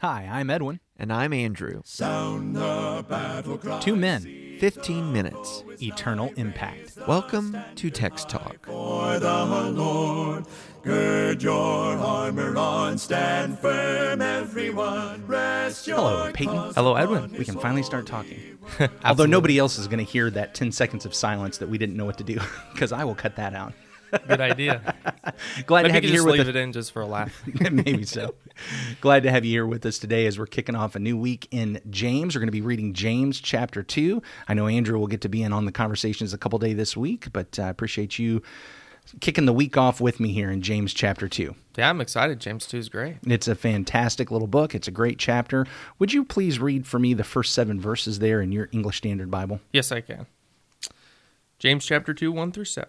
Hi, I'm Edwin. And I'm Andrew. Two men, 15 minutes. eternal impact. Welcome to Text Talk. good your armor on stand firm everyone rest your Hello, Peyton. Hello, Edwin. We can finally start talking. Although nobody else is going to hear that 10 seconds of silence that we didn't know what to do, because I will cut that out. Good idea. Glad to have you you here with leave it in just for a laugh. Maybe so. Glad to have you here with us today as we're kicking off a new week in James. We're going to be reading James chapter 2. I know Andrew will get to be in on the conversations a couple days this week, but I appreciate you kicking the week off with me here in James chapter 2. Yeah, I'm excited. James 2 is great. It's a fantastic little book. It's a great chapter. Would you please read for me the first seven verses there in your English Standard Bible? Yes, I can. James chapter 2, 1 through 7.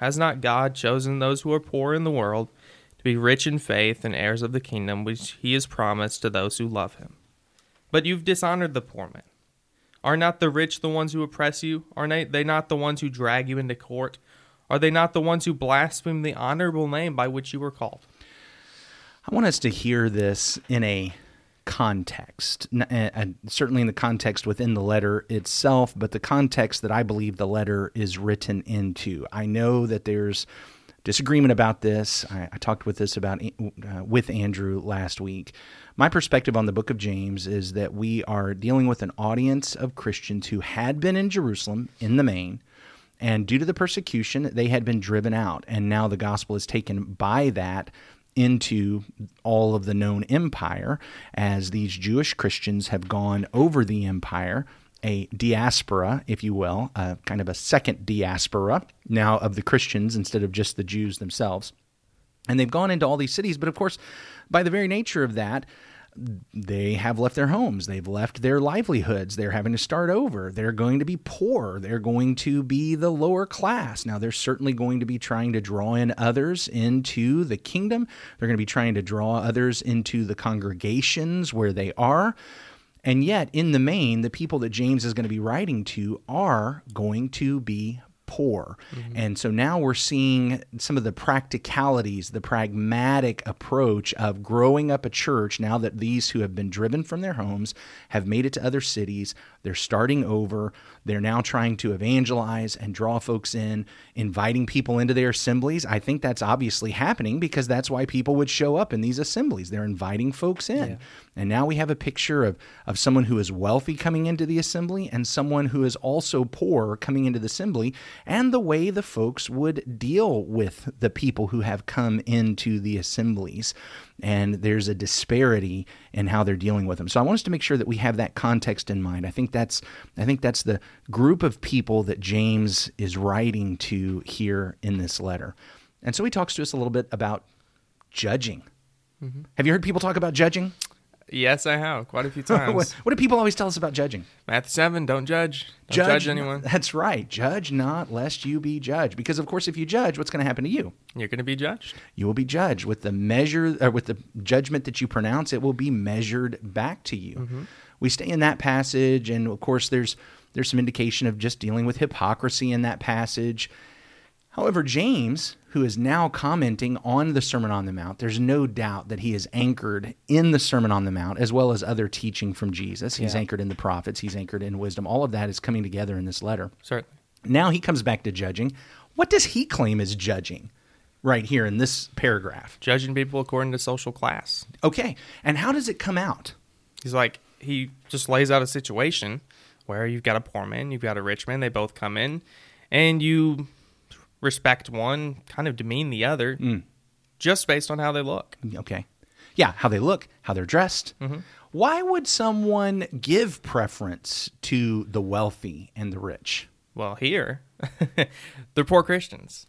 Has not God chosen those who are poor in the world to be rich in faith and heirs of the kingdom which he has promised to those who love him? But you've dishonored the poor man. Are not the rich the ones who oppress you? Are they not the ones who drag you into court? Are they not the ones who blaspheme the honorable name by which you were called? I want us to hear this in a context, uh, uh, certainly in the context within the letter itself, but the context that I believe the letter is written into. I know that there's disagreement about this. I, I talked with this about uh, with Andrew last week. My perspective on the book of James is that we are dealing with an audience of Christians who had been in Jerusalem in the main. And due to the persecution, they had been driven out. And now the gospel is taken by that into all of the known empire as these Jewish Christians have gone over the empire, a diaspora, if you will, uh, kind of a second diaspora now of the Christians instead of just the Jews themselves. And they've gone into all these cities, but of course, by the very nature of that, they have left their homes. They've left their livelihoods. They're having to start over. They're going to be poor. They're going to be the lower class. Now, they're certainly going to be trying to draw in others into the kingdom. They're going to be trying to draw others into the congregations where they are. And yet, in the main, the people that James is going to be writing to are going to be poor. Mm-hmm. And so now we're seeing some of the practicalities, the pragmatic approach of growing up a church now that these who have been driven from their homes have made it to other cities. They're starting over. They're now trying to evangelize and draw folks in, inviting people into their assemblies. I think that's obviously happening because that's why people would show up in these assemblies. They're inviting folks in. And now we have a picture of, of someone who is wealthy coming into the assembly and someone who is also poor coming into the assembly, and the way the folks would deal with the people who have come into the assemblies. And there's a disparity in how they're dealing with them. So I want us to make sure that we have that context in mind. I think that's I think that's the group of people that James is writing to here in this letter. And so he talks to us a little bit about judging. Mm-hmm. Have you heard people talk about judging? Yes, I have quite a few times. what do people always tell us about judging? Matthew 7, don't judge. Don't judge, anyone. That's right. Judge not, lest you be judged. Because of course, if you judge, what's going to happen to you? You're going to be judged. You will be judged with the measure, or with the judgment that you pronounce. It will be measured back to you. Mm-hmm. We stay in that passage, and of course, there's there's some indication of just dealing with hypocrisy in that passage. However, James, who is now commenting on the Sermon on the Mount, there's no doubt that he is anchored in the Sermon on the Mount as well as other teaching from Jesus. He's Yeah. anchored in the prophets, he's anchored in wisdom. All of that is coming together in this letter. Certainly. Now he comes back to judging. What does he claim is judging right here in this paragraph? Judging people according to social class. Okay, and how does it come out? He's like, he just lays out a situation where you've got a poor man, you've got a rich man, they both come in, and you respect one, kind of demean the other, mm. just based on how they look. Okay. Yeah, how they look, how they're dressed. Mm-hmm. Why would someone give preference to the wealthy and the rich? Well, here, they're poor Christians.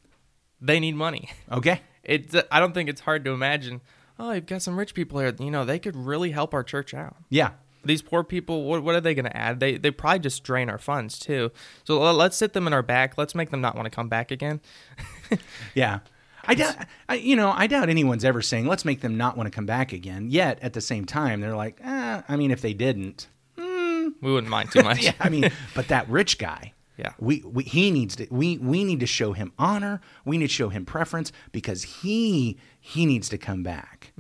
They need money. Okay. It's, I don't think it's hard to imagine. oh, you've got some rich people here. You know, they could really help our church out. Yeah. These poor people, what, what are they going to add? They they probably just drain our funds too. So let- let's sit them in our back. Let's make them not want to come back again. Yeah. I doubt, I, you know, I doubt anyone's ever saying, let's make them not want to come back again. Yet at the same time, they're like, eh, I mean, if they didn't, We wouldn't mind too much. yeah, I mean, but that rich guy, Yeah. we, we he needs to we we need to show him honor. We need to show him preference because he he needs to come back.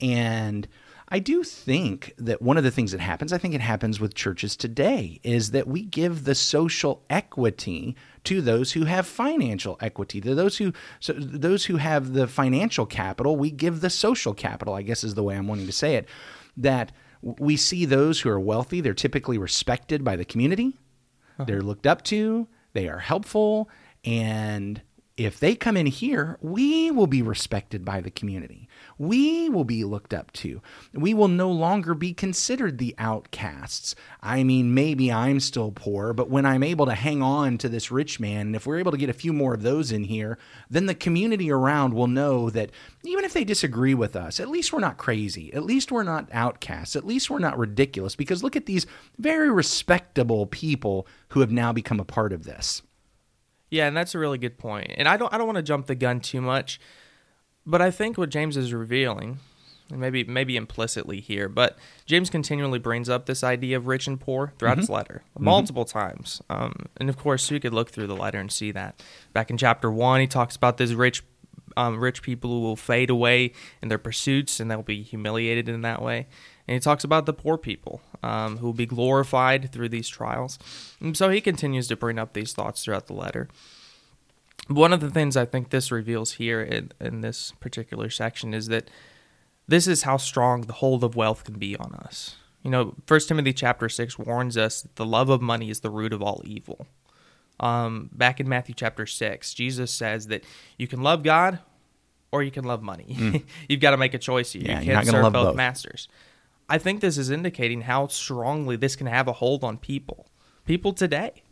And I do think that one of the things that happens, I think it happens with churches today, is that we give the social equity to those who have financial equity, to those who so those who have the financial capital. We give the social capital. I guess is the way I'm wanting to say it. That we see those who are wealthy; they're typically respected by the community. Uh-huh. They're looked up to, they are helpful, and if they come in here, we will be respected by the community. We will be looked up to. We will no longer be considered the outcasts. I mean, maybe I'm still poor, but when I'm able to hang on to this rich man, and if we're able to get a few more of those in here, then the community around will know that even if they disagree with us, at least we're not crazy. At least we're not outcasts. At least we're not ridiculous. Because look at these very respectable people who have now become a part of this. Yeah, and that's a really good point. And I don't I don't want to jump the gun too much, but I think what James is revealing, and maybe maybe implicitly here, but James continually brings up this idea of rich and poor throughout his letter multiple times. Um, and of course, you could look through the letter and see that. Back in chapter one, he talks about this rich um, rich people who will fade away in their pursuits and they'll be humiliated in that way. And he talks about the poor people um, who will be glorified through these trials. And so he continues to bring up these thoughts throughout the letter. One of the things I think this reveals here in, in this particular section is that this is how strong the hold of wealth can be on us. You know, First Timothy chapter six warns us that the love of money is the root of all evil. Um, back in Matthew chapter six, Jesus says that you can love God or you can love money. You've got to make a choice here. Yeah, you can't serve both both. masters. I think this is indicating how strongly this can have a hold on people, people today.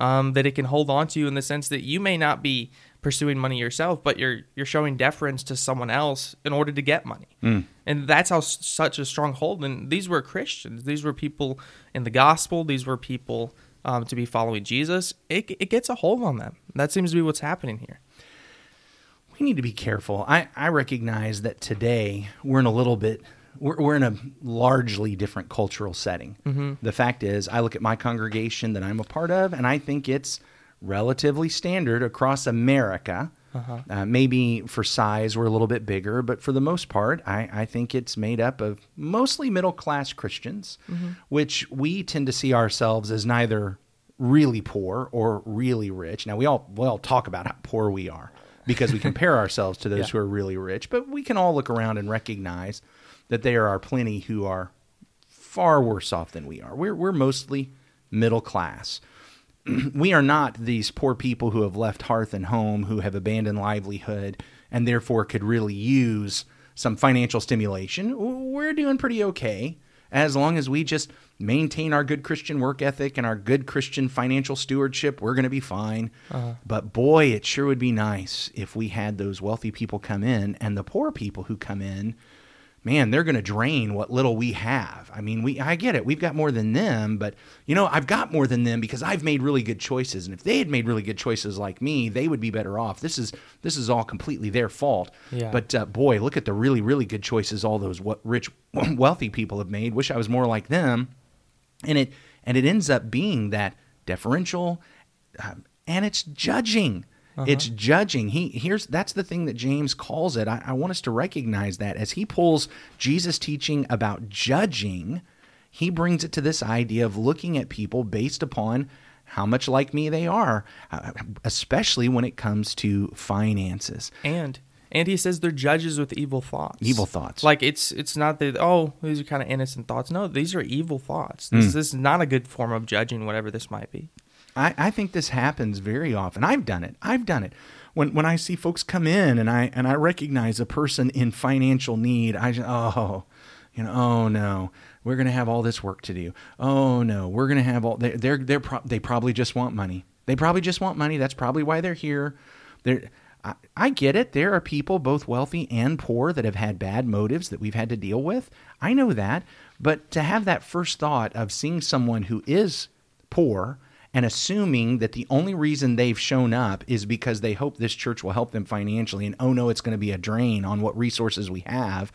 Um, that it can hold on to you in the sense that you may not be pursuing money yourself, but you're you're showing deference to someone else in order to get money, and that's how s- such a strong hold. And these were Christians; these were people in the gospel; these were people um, to be following Jesus. It it gets a hold on them. That seems to be what's happening here. we need to be careful. I, I recognize that today we're in a little bit, we're, we're in a largely different cultural setting. Mm-hmm. The fact is, I look at my congregation that I'm a part of, and I think it's relatively standard across America. Uh-huh. Uh, maybe for size, we're a little bit bigger, but for the most part, I, I think it's made up of mostly middle class Christians, mm-hmm. which we tend to see ourselves as neither really poor or really rich. Now we all we all talk about how poor we are because we compare ourselves to those who are really rich, but we can all look around and recognize that there are plenty who are far worse off than we are. We're we're mostly middle class. we are not these poor people who have left hearth and home, who have abandoned livelihood, and therefore could really use some financial stimulation. We're doing pretty okay as long as we just maintain our good Christian work ethic and our good Christian financial stewardship. We're going to be fine. Uh-huh. But boy, it sure would be nice if we had those wealthy people come in and the poor people who come in man, they're going to drain what little we have. I mean, we I get it. We've got more than them, but you know, I've got more than them because I've made really good choices. And if they had made really good choices like me, they would be better off. This is this is all completely their fault. Yeah. But uh, boy, look at the really really good choices all those what rich wealthy people have made. Wish I was more like them. And it and it ends up being that deferential um, and it's judging. It's judging. He here's that's the thing that James calls it. I, I want us to recognize that as he pulls Jesus' teaching about judging, he brings it to this idea of looking at people based upon how much like me they are, uh, especially when it comes to finances. And and he says they're judges with evil thoughts. Evil thoughts. Like it's it's not that oh these are kind of innocent thoughts. No, these are evil thoughts. This, Mm. this is not a good form of judging whatever this might be. I, I think this happens very often. I've done it. I've done it. When when I see folks come in and I and I recognize a person in financial need, I just, oh, you know, oh no, we're gonna have all this work to do. Oh no, we're gonna have all. They're they're, they're pro- they probably just want money. They probably just want money. That's probably why they're here. They're I, I get it. There are people, both wealthy and poor, that have had bad motives that we've had to deal with. I know that. But to have that first thought of seeing someone who is poor and assuming that the only reason they've shown up is because they hope this church will help them financially, and oh no, it's going to be a drain on what resources we have.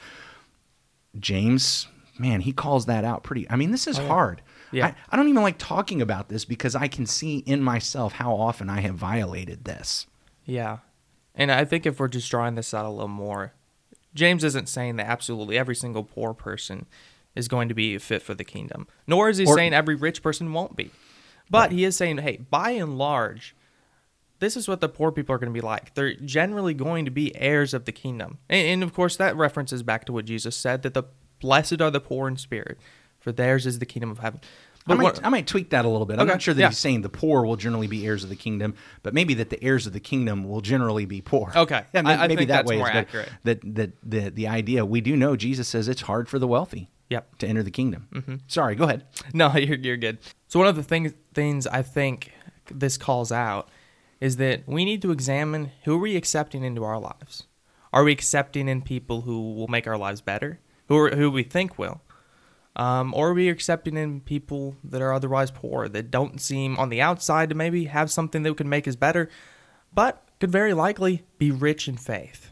James, man, he calls that out pretty. I mean, this is oh, hard. Yeah. I, I don't even like talking about this because I can see in myself how often I have violated this. Yeah. And I think if we're just drawing this out a little more, James isn't saying that absolutely every single poor person is going to be fit for the kingdom, nor is he Or- saying every rich person won't be. But he is saying, hey, by and large, this is what the poor people are going to be like. They're generally going to be heirs of the kingdom. And, and of course, that references back to what Jesus said that the blessed are the poor in spirit, for theirs is the kingdom of heaven. I But might, what, I might tweak that a little bit. I'm Okay, not sure that yeah. he's saying the poor will generally be heirs of the kingdom, but maybe that the heirs of the kingdom will generally be poor. Okay. yeah, may- I- I maybe think that that's way more is better. accurate. That that the the idea we do know Jesus says it's hard for the wealthy Yep. to enter the kingdom. Sorry, go ahead. No, you're you're good. So one of the things things I think this calls out is that we need to examine who are we accepting into our lives. Are we accepting in people who will make our lives better, who are, who we think will, um, or are we accepting in people that are otherwise poor that don't seem on the outside to maybe have something that could make us better, but could very likely be rich in faith,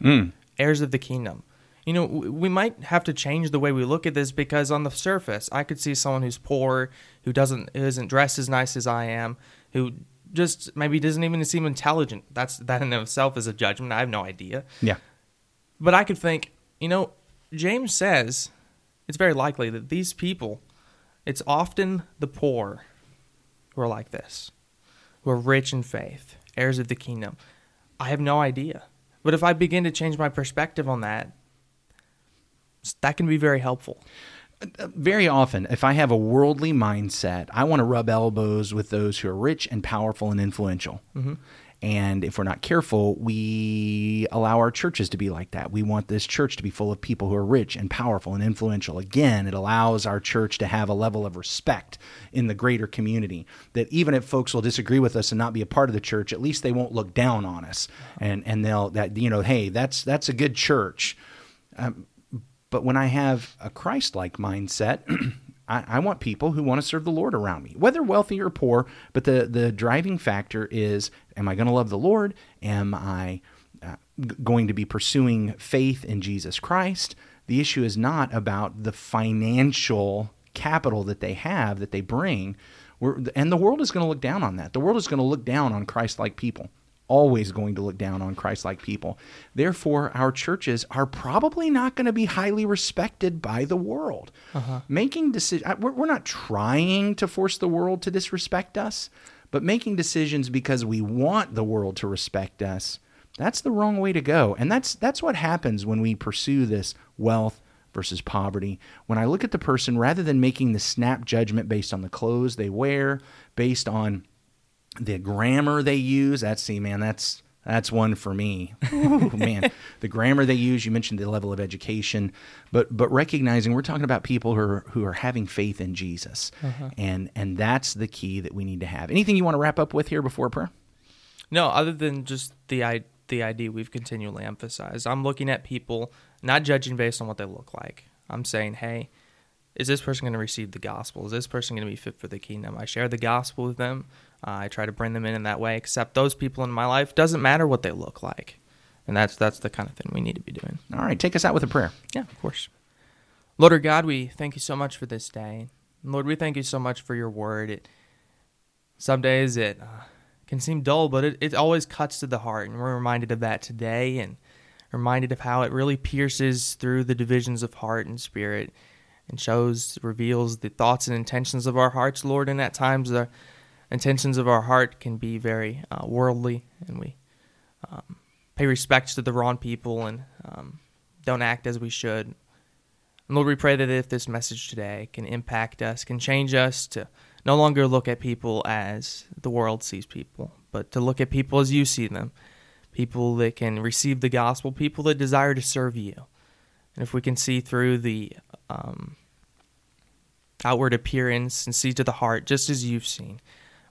heirs of the kingdom. You know, we might have to change the way we look at this because on the surface, I could see someone who's poor, who doesn't who isn't dressed as nice as I am, who just maybe doesn't even seem intelligent. That's that in itself is a judgment. I have no idea. Yeah. But I could think, you know, James says it's very likely that these people, it's often the poor who are like this, who are rich in faith, heirs of the kingdom. I have no idea. But if I begin to change my perspective on that, that can be very helpful. very often, if I have a worldly mindset, I want to rub elbows with those who are rich and powerful and influential. Mm-hmm. And if we're not careful, we allow our churches to be like that. We want this church to be full of people who are rich and powerful and influential. Again, it allows our church to have a level of respect in the greater community. That even if folks will disagree with us and not be a part of the church, at least they won't look down on us. And and they'll that you know, hey, that's that's a good church. Um, But when I have a Christ like mindset, I, I want people who want to serve the Lord around me, whether wealthy or poor. But the, the driving factor is Am I going to love the Lord? Am I uh, g- going to be pursuing faith in Jesus Christ? The issue is not about the financial capital that they have, that they bring. We're, and the world is going to look down on that. The world is going to look down on Christ like people always going to look down on Christ like people. Therefore, our churches are probably not going to be highly respected by the world. Uh-huh. Making decisions, we're, we're not trying to force the world to disrespect us, but making decisions because we want the world to respect us. That's the wrong way to go. And that's that's what happens when we pursue this wealth versus poverty. When I look at the person rather than making the snap judgment based on the clothes they wear, based on the grammar they use that's see man that's that's one for me Ooh, man the grammar they use you mentioned the level of education but but recognizing we're talking about people who are who are having faith in jesus uh-huh. and and that's the key that we need to have anything you want to wrap up with here before prayer No, other than just the I, the idea we've continually emphasized. I'm looking at people not judging based on what they look like. I'm saying, hey, is this person going to receive the gospel? Is this person going to be fit for the kingdom? I share the gospel with them. Uh, I try to bring them in in that way. Except those people in my life doesn't matter what they look like, and that's that's the kind of thing we need to be doing. all right take us out with a prayer Yeah, of course. Lord our God, we thank you so much for this day. Lord, we thank you so much for your word. It some days it uh, can seem dull, but it, it always cuts to the heart, and we're reminded of that today, and reminded of how it really pierces through the divisions of heart and spirit, and shows, reveals the thoughts and intentions of our hearts, Lord. And at times the intentions of our heart can be very uh, worldly, and we um, pay respect to the wrong people and um, don't act as we should. And Lord, we pray that if this message today can impact us, can change us to no longer look at people as the world sees people, but to look at people as you see them people that can receive the gospel, people that desire to serve you. And if we can see through the um, outward appearance and see to the heart, just as you've seen,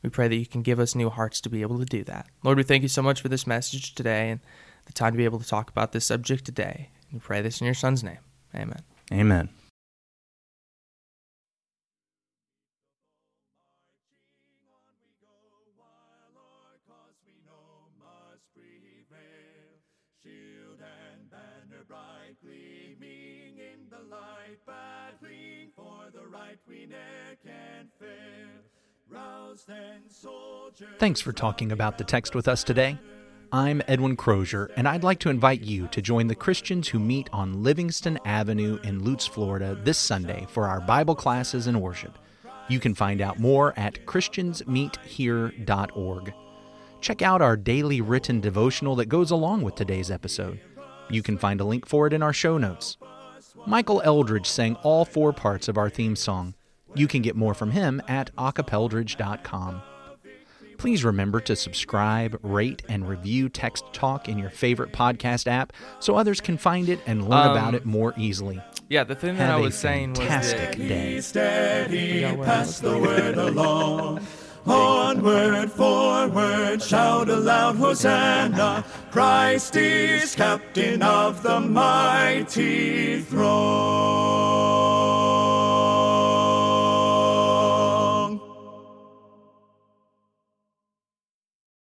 we pray that you can give us new hearts to be able to do that. Lord, we thank you so much for this message today and the time to be able to talk about this subject today. We pray this in your Son's name. Amen. Amen. Thanks for talking about the text with us today. I'm Edwin Crozier, and I'd like to invite you to join the Christians who meet on Livingston Avenue in Lutz, Florida this Sunday for our Bible classes and worship. You can find out more at ChristiansMeetHere.org. Check out our daily written devotional that goes along with today's episode. You can find a link for it in our show notes. Michael Eldridge sang all four parts of our theme song. You can get more from him at acapeldridge.com. Please remember to subscribe, rate, and review Text Talk in your favorite podcast app so others can find it and learn Um, about it more easily. Yeah, the thing that I was saying was fantastic that day. Be steady, pass the word along. Onward, forward, shout aloud, Hosanna! Christ is captain of the mighty throne.